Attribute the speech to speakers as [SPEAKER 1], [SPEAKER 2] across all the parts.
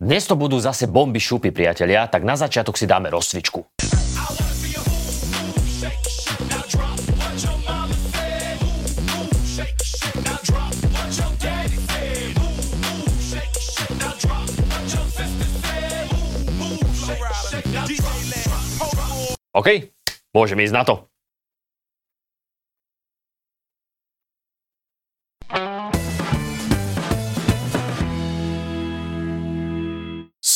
[SPEAKER 1] Dnes to budú zase bomby šupy, priatelia, tak na začiatok si dáme rozcvičku. OK, môžeme ísť na to.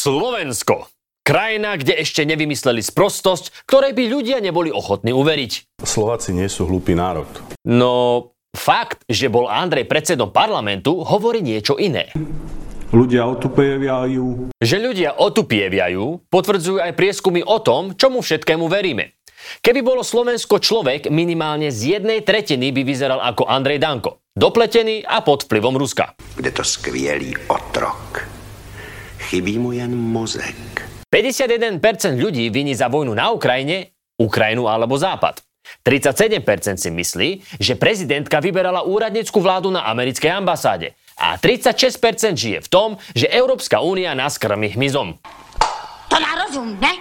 [SPEAKER 1] Slovensko. Krajina, kde ešte nevymysleli sprostosť, ktorej by ľudia neboli ochotní uveriť.
[SPEAKER 2] Slováci nie sú hlúpy národ.
[SPEAKER 1] No, fakt, že bol Andrej predsedom parlamentu, hovorí niečo iné.
[SPEAKER 2] Ľudia otupievajú.
[SPEAKER 1] Že ľudia otupievajú, potvrdzujú aj prieskumy o tom, čomu všetkému veríme. Keby bolo Slovensko človek, minimálne z jednej tretiny by vyzeral ako Andrej Danko. Dopletený a pod vplyvom Ruska.
[SPEAKER 3] Kde to skvělý otrok. Chybí mu jen mozek.
[SPEAKER 1] 51% ľudí viní za vojnu na Ukrajine Ukrajinu alebo Západ. 37% si myslí, že prezidentka vyberala úradnickú vládu na americkej ambasáde. A 36% žije v tom, že Európska únia nás krmi hmyzom.
[SPEAKER 4] To dá rozum, ne?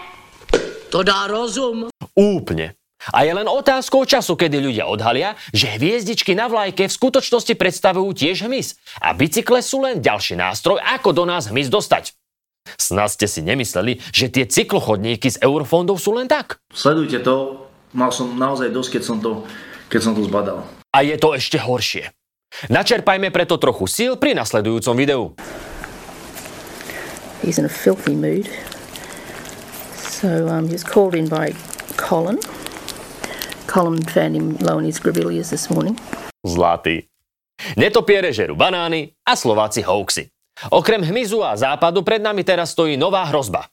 [SPEAKER 5] To dá rozum.
[SPEAKER 1] Úplne. A je len otázkou času, kedy ľudia odhalia, že hviezdičky na vlajke v skutočnosti predstavujú tiež hmyz. A bicykle sú len ďalší nástroj, ako do nás hmyz dostať. Snad ste si nemysleli, že tie cyklochodníky z eurofondov sú len tak.
[SPEAKER 6] Sledujte to, mal som naozaj dosť, keď som to, keď som to zbadal.
[SPEAKER 1] A je to ešte horšie. Načerpajme preto trochu síl pri nasledujúcom videu.
[SPEAKER 7] He's in a filthy mood. So um, he was called in by Colin. Colin found him low in his grevilleas this morning.
[SPEAKER 1] Zlatý. Netopiere žerú banány a Slováci hoaxy. Okrem hmyzu a západu pred nami teraz stojí nová hrozba.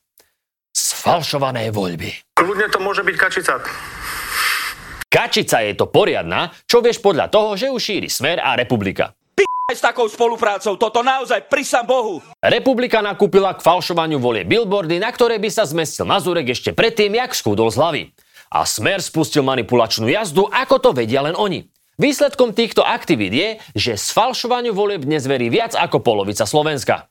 [SPEAKER 1] Sfalšované voľby.
[SPEAKER 8] Kľudne to môže byť kačica.
[SPEAKER 1] Kačica je to poriadna, čo vieš podľa toho, že ju šíri Smer a Republika.
[SPEAKER 5] Aj s takou spoluprácou, toto naozaj prisam Bohu.
[SPEAKER 1] Republika nakúpila k falšovaniu volie billboardy, na ktoré by sa zmestil Mazurek ešte predtým, jak schudol z hlavy. A Smer spustil manipulačnú jazdu, ako to vedia len oni. Výsledkom týchto aktivít je, že sfalšovaniu volieb dnes verí viac ako polovica Slovenska.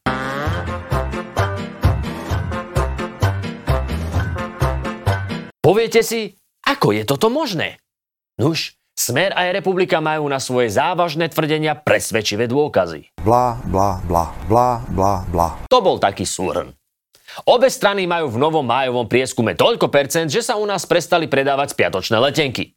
[SPEAKER 1] Poviete si, ako je toto možné? Nuž, Smer aj Republika majú na svoje závažné tvrdenia presvedčivé dôkazy.
[SPEAKER 9] Bla, bla, bla, bla, bla, bla.
[SPEAKER 1] To bol taký súhrn. Obe strany majú v novom májovom prieskume toľko percent, že sa u nás prestali predávať spiatočné letenky.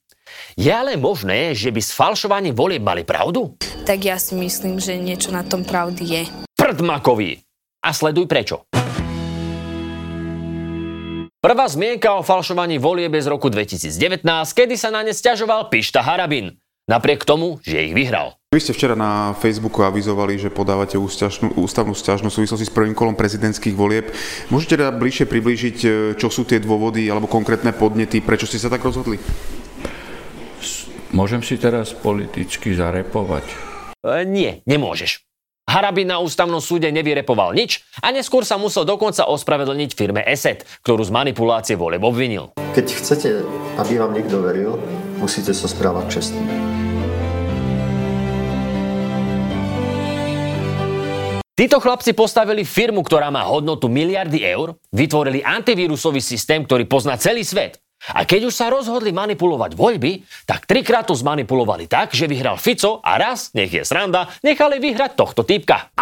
[SPEAKER 1] Je ale možné, že by sfalšovaní volieb mali pravdu?
[SPEAKER 10] Tak ja si myslím, že niečo na tom pravdy je.
[SPEAKER 1] Prdmakový! A sleduj prečo. Prvá zmienka o falšovaní volieb je z roku 2019, kedy sa na ne stiažoval Pišta Harabin. Napriek tomu, že ich vyhral.
[SPEAKER 11] Vy ste včera na Facebooku avizovali, že podávate ústačnú, ústavnú stiažnosť v súvislosti s prvým kolom prezidentských volieb. Môžete teda bližšie priblížiť, e, čo sú tie dôvody alebo konkrétne podnety, prečo ste sa tak rozhodli?
[SPEAKER 12] Môžem si teraz politicky zarepovať?
[SPEAKER 1] E, nie, nemôžeš. Harabin na ústavnom súde nevyrepoval nič a neskôr sa musel dokonca ospravedlniť firme ESET, ktorú z manipulácie voleb obvinil.
[SPEAKER 13] Keď chcete, aby vám niekto veril, musíte sa správať čestne.
[SPEAKER 1] Títo chlapci postavili firmu, ktorá má hodnotu miliardy eur, vytvorili antivírusový systém, ktorý pozná celý svet a keď už sa rozhodli manipulovať voľby, tak trikrát to zmanipulovali tak, že vyhral Fico a raz, nech je sranda, nechali vyhrať tohto týpka.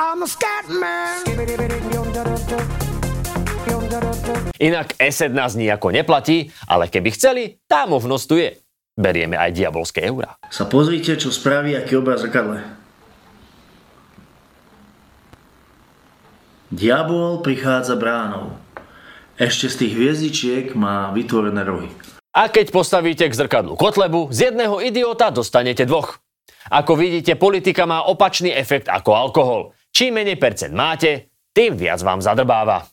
[SPEAKER 1] Inak ESET nás nejako neplatí, ale keby chceli, tá možnosť tu je. Berieme aj diabolské eurá.
[SPEAKER 6] Sa pozrite, čo spraví, aký obraz zrkadle. Diabol prichádza bránou. Ešte z tých hviezdičiek má vytvorené rohy.
[SPEAKER 1] A keď postavíte k zrkadlu kotlebu, z jedného idiota dostanete dvoch. Ako vidíte, politika má opačný efekt ako alkohol. Čím menej percent máte, tým viac vám zadrbáva.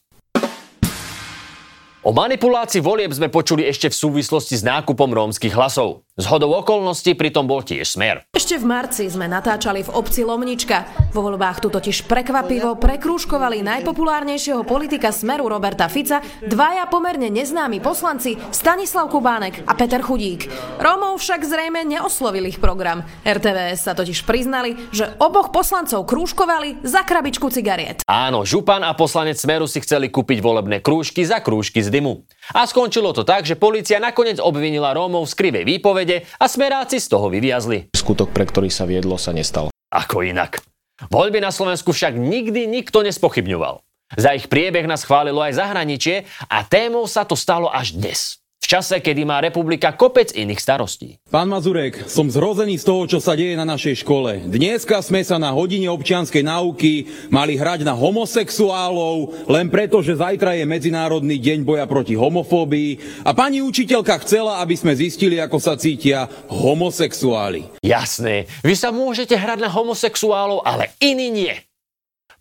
[SPEAKER 1] O manipulácii volieb sme počuli ešte v súvislosti s nákupom rómskych hlasov. Z hodou okolností pritom bol tiež smer.
[SPEAKER 8] Ešte v marci sme natáčali v obci Lomnička. Vo voľbách tu totiž prekvapivo prekrúškovali najpopulárnejšieho politika smeru Roberta Fica dvaja pomerne neznámi poslanci Stanislav Kubánek a Peter Chudík. Rómov však zrejme neoslovil ich program. RTVS sa totiž priznali, že oboch poslancov krúžkovali za krabičku cigariet.
[SPEAKER 1] Áno, župan a poslanec Smeru si chceli kúpiť volebné krúžky za krúžky z dymu. A skončilo to tak, že policia nakoniec obvinila Rómov z krivej výpovede a smeráci z toho vyviazli.
[SPEAKER 14] Skutok, pre ktorý sa viedlo, sa nestal.
[SPEAKER 1] Ako inak. Voľby na Slovensku však nikdy nikto nespochybňoval. Za ich priebeh nás chválilo aj zahraničie a témou sa to stalo až dnes čase, kedy má republika kopec iných starostí.
[SPEAKER 2] Pán Mazurek, som zhrozený z toho, čo sa deje na našej škole. Dneska sme sa na hodine občianskej náuky mali hrať na homosexuálov, len preto, že zajtra je Medzinárodný deň boja proti homofóbii a pani učiteľka chcela, aby sme zistili, ako sa cítia homosexuáli.
[SPEAKER 1] Jasné, vy sa môžete hrať na homosexuálov, ale iní nie.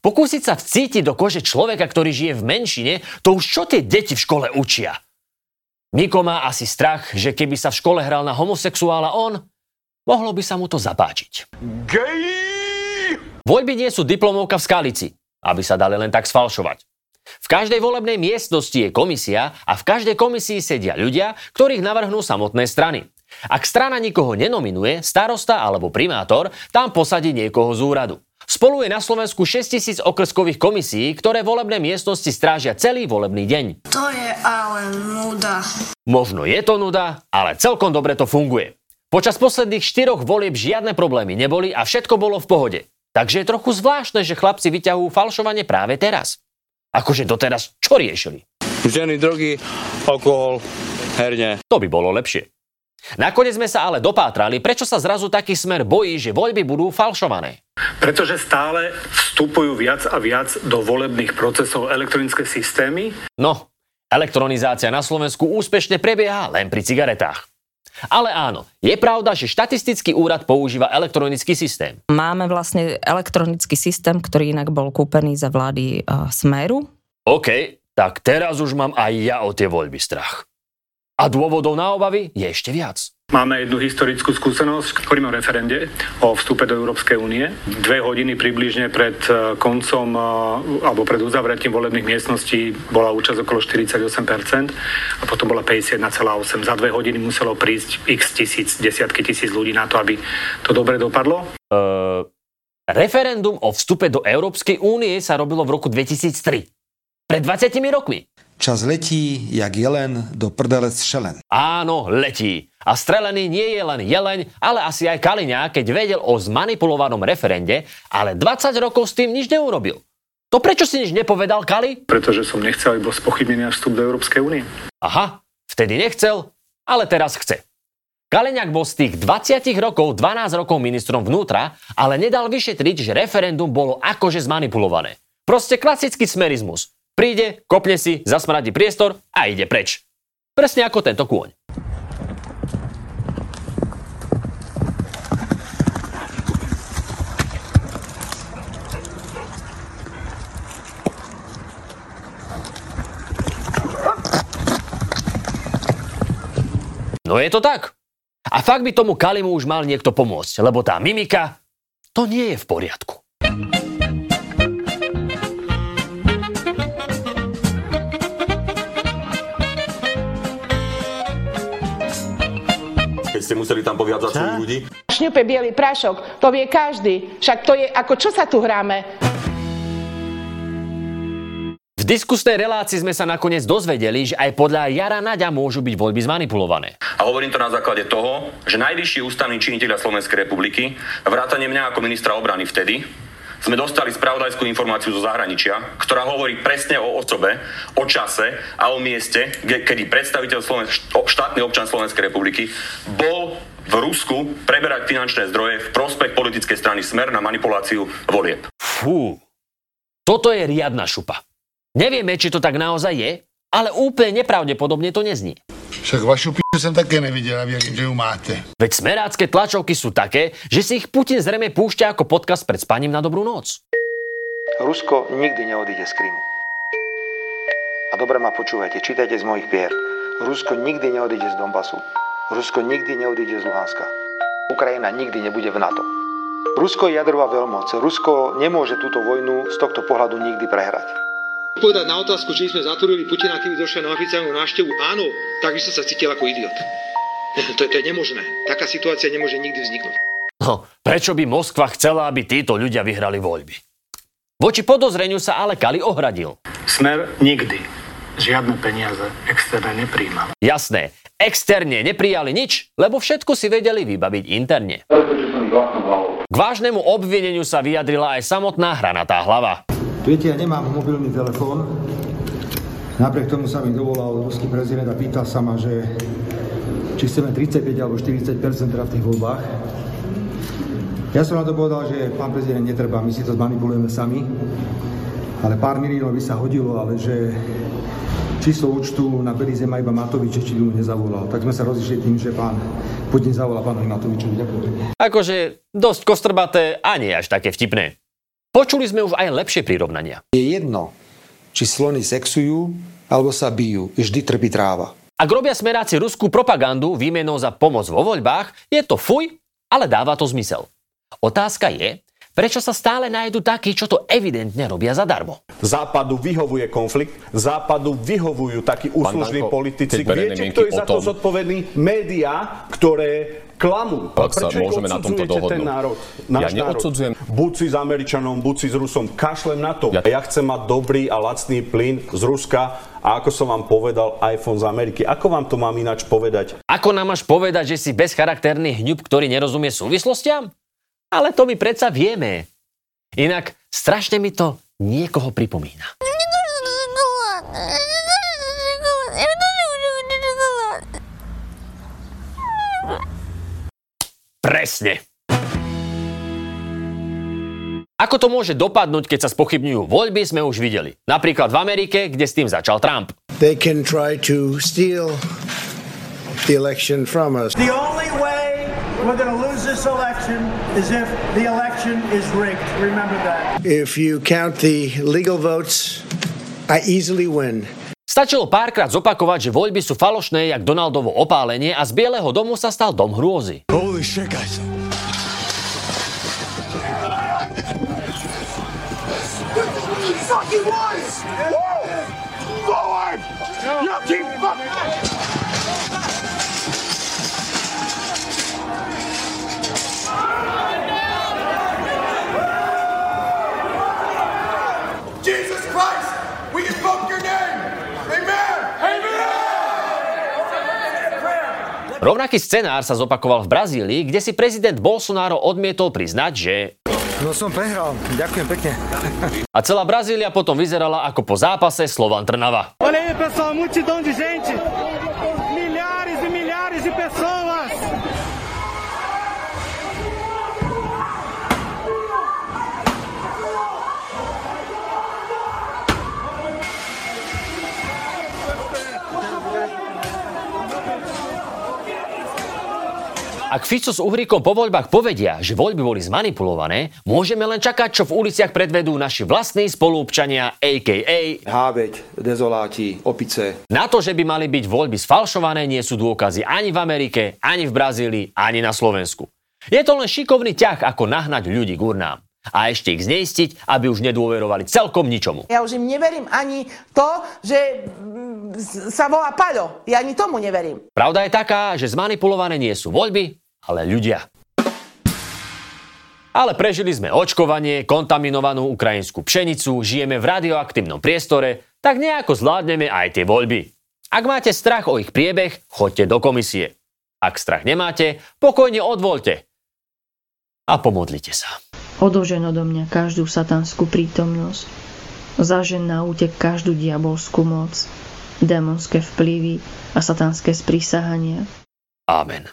[SPEAKER 1] Pokúsiť sa vcítiť do kože človeka, ktorý žije v menšine, to už čo tie deti v škole učia? Niko má asi strach, že keby sa v škole hral na homosexuála on, mohlo by sa mu to zapáčiť. Gay! Voľby nie sú diplomovka v skalici, aby sa dali len tak sfalšovať. V každej volebnej miestnosti je komisia a v každej komisii sedia ľudia, ktorých navrhnú samotné strany. Ak strana nikoho nenominuje, starosta alebo primátor tam posadí niekoho z úradu. Spolu je na Slovensku 6000 okrskových komisí, ktoré volebné miestnosti strážia celý volebný deň.
[SPEAKER 15] To je ale nuda.
[SPEAKER 1] Možno je to nuda, ale celkom dobre to funguje. Počas posledných štyroch volieb žiadne problémy neboli a všetko bolo v pohode. Takže je trochu zvláštne, že chlapci vyťahujú falšovanie práve teraz. Akože doteraz čo riešili?
[SPEAKER 16] Ženy, drogy, alkohol, herne.
[SPEAKER 1] To by bolo lepšie. Nakoniec sme sa ale dopátrali, prečo sa zrazu taký smer bojí, že voľby budú falšované.
[SPEAKER 17] Pretože stále vstupujú viac a viac do volebných procesov elektronické systémy.
[SPEAKER 1] No, elektronizácia na Slovensku úspešne prebieha len pri cigaretách. Ale áno, je pravda, že štatistický úrad používa elektronický systém.
[SPEAKER 18] Máme vlastne elektronický systém, ktorý inak bol kúpený za vlády uh, Smeru.
[SPEAKER 1] OK, tak teraz už mám aj ja o tie voľby strach. A dôvodov na obavy je ešte viac.
[SPEAKER 17] Máme jednu historickú skúsenosť, hovoríme o referende o vstupe do Európskej únie. Dve hodiny približne pred e, koncom e, alebo pred uzavretím volebných miestností bola účasť okolo 48% a potom bola 51,8%. Za dve hodiny muselo prísť x tisíc, desiatky tisíc ľudí na to, aby to dobre dopadlo. Uh,
[SPEAKER 1] referendum o vstupe do Európskej únie sa robilo v roku 2003. Pred 20 rokmi.
[SPEAKER 9] Čas letí, jak jelen do prdele šelen.
[SPEAKER 1] Áno, letí. A strelený nie je len jeleň, ale asi aj Kaliňa, keď vedel o zmanipulovanom referende, ale 20 rokov s tým nič neurobil. To prečo si nič nepovedal, Kali?
[SPEAKER 17] Pretože som nechcel, aby bol spochybnený vstup do Európskej únie.
[SPEAKER 1] Aha, vtedy nechcel, ale teraz chce. Kaliňák bol z tých 20 rokov 12 rokov ministrom vnútra, ale nedal vyšetriť, že referendum bolo akože zmanipulované. Proste klasický smerizmus. Príde, kopne si, zasmradí priestor a ide preč. Presne ako tento kôň. No je to tak. A fakt by tomu Kalimu už mal niekto pomôcť, lebo tá mimika, to nie je v poriadku.
[SPEAKER 19] Ste museli tam poviadzať svojich ľudí?
[SPEAKER 20] Šňupe biely prášok, to vie každý. Však to je, ako čo sa tu hráme?
[SPEAKER 1] V diskusnej relácii sme sa nakoniec dozvedeli, že aj podľa Jara Naďa môžu byť voľby zmanipulované.
[SPEAKER 19] A hovorím to na základe toho, že najvyšší ústavní činiteľa Slovenskej republiky, vrátane mňa ako ministra obrany vtedy, sme dostali spravodajskú informáciu zo zahraničia, ktorá hovorí presne o osobe, o čase a o mieste, kedy predstaviteľ Sloven- štátny občan Slovenskej republiky bol v Rusku preberať finančné zdroje v prospech politickej strany Smer na manipuláciu volieb.
[SPEAKER 1] Fú, toto je riadna šupa. Nevieme, či to tak naozaj je, ale úplne nepravdepodobne to neznie.
[SPEAKER 21] Však vašu p***u som také nevidel a verím, že ju máte.
[SPEAKER 1] Veď smerácké tlačovky sú také, že si ich Putin zrejme púšťa ako podcast pred spaním na dobrú noc.
[SPEAKER 9] Rusko nikdy neodíde z Krymu. A dobre ma počúvajte, čítajte z mojich pier. Rusko nikdy neodíde z Donbasu.
[SPEAKER 22] Rusko nikdy neodíde z Luhanska. Ukrajina nikdy nebude v NATO. Rusko je jadrová veľmoc. Rusko nemôže túto vojnu z tohto pohľadu nikdy prehrať.
[SPEAKER 23] Povedať na otázku, či sme zatvorili Putina, keby došiel na oficiálnu návštevu, áno, tak by som sa cítil ako idiot. To, to je nemožné. Taká situácia nemôže nikdy vzniknúť.
[SPEAKER 1] No, prečo by Moskva chcela, aby títo ľudia vyhrali voľby? Voči podozreniu sa ale Kali ohradil.
[SPEAKER 17] Smer nikdy žiadne peniaze externé nepríjma.
[SPEAKER 1] Jasné, externe neprijali nič, lebo všetko si vedeli vybaviť interne. K vážnemu obvineniu sa vyjadrila aj samotná hranatá hlava.
[SPEAKER 24] Viete, ja nemám mobilný telefón. Napriek tomu sa mi dovolal ruský prezident a pýtal sa ma, že či chceme 35 alebo 40 teda v tých voľbách. Ja som na to povedal, že pán prezident netreba, my si to zmanipulujeme sami. Ale pár miliónov by sa hodilo, ale že číslo účtu na Belize má iba Matovič, či mu nezavolal. Tak sme sa rozišli tým, že pán Putin zavolal pánovi Matovičovi. Ďakujem.
[SPEAKER 1] Akože dosť kostrbaté a nie až také vtipné. Počuli sme už aj lepšie prirovnania.
[SPEAKER 9] Je jedno, či slony sexujú alebo sa bijú. Vždy trpí tráva.
[SPEAKER 1] Ak robia smeráci ruskú propagandu výmenou za pomoc vo voľbách, je to fuj, ale dáva to zmysel. Otázka je, Prečo sa stále nájdu takí, čo to evidentne robia zadarmo?
[SPEAKER 25] Západu vyhovuje konflikt, Západu vyhovujú takí úslužní politici. Viete, kto je za to zodpovedný? Média, ktoré klamú.
[SPEAKER 14] Ak sa môžeme na tomto dohodnúť.
[SPEAKER 25] ten národ?
[SPEAKER 14] Ja neodsudzujem.
[SPEAKER 25] Buď si s Američanom, buď si s Rusom. Kašlem na to. Ja... ja chcem mať dobrý a lacný plyn z Ruska a ako som vám povedal, iPhone z Ameriky. Ako vám to mám ináč povedať?
[SPEAKER 1] Ako nám máš povedať, že si bezcharakterný hňub, ktorý nerozumie súvislostiam? Ale to my predsa vieme. Inak strašne mi to niekoho pripomína. Presne. Ako to môže dopadnúť, keď sa spochybňujú voľby, sme už videli. Napríklad v Amerike, kde s tým začal Trump.
[SPEAKER 26] They can try to steal the election from us.
[SPEAKER 27] The only way we're going to lose this election is if the election is rigged. Remember that.
[SPEAKER 26] If you count the legal votes, I easily win.
[SPEAKER 1] Stačilo párkrát zopakovať, že voľby sú falošné, jak Donaldovo opálenie a z Bieleho domu sa stal dom hrôzy.
[SPEAKER 26] Holy shit, guys.
[SPEAKER 27] Fucking was! Forward! You keep fucking... Jesus Christ.
[SPEAKER 1] Rovnaký scenár sa zopakoval v Brazílii, kde si prezident Bolsonaro odmietol priznať, že...
[SPEAKER 26] No som prehral, ďakujem pekne.
[SPEAKER 1] A celá Brazília potom vyzerala ako po zápase Slovan Trnava.
[SPEAKER 27] Olha aí, pessoal, multidão de gente.
[SPEAKER 1] Ak Fico s Uhríkom po voľbách povedia, že voľby boli zmanipulované, môžeme len čakať, čo v uliciach predvedú naši vlastní spolupčania, a.k.a.
[SPEAKER 24] Háveť, dezoláti, opice.
[SPEAKER 1] Na to, že by mali byť voľby sfalšované, nie sú dôkazy ani v Amerike, ani v Brazílii, ani na Slovensku. Je to len šikovný ťah, ako nahnať ľudí k urnám. A ešte ich zneistiť, aby už nedôverovali celkom ničomu.
[SPEAKER 20] Ja už im neverím ani to, že mm, sa volá Paľo. Ja ani tomu neverím.
[SPEAKER 1] Pravda je taká, že zmanipulované nie sú voľby, ale ľudia. Ale prežili sme očkovanie, kontaminovanú ukrajinskú pšenicu, žijeme v radioaktívnom priestore, tak nejako zvládneme aj tie voľby. Ak máte strach o ich priebeh, choďte do komisie. Ak strach nemáte, pokojne odvolte. A pomodlite sa.
[SPEAKER 28] Odožen odo mňa každú satanskú prítomnosť. Zažen na útek každú diabolskú moc, démonské vplyvy a satanské sprísahania.
[SPEAKER 1] Amen.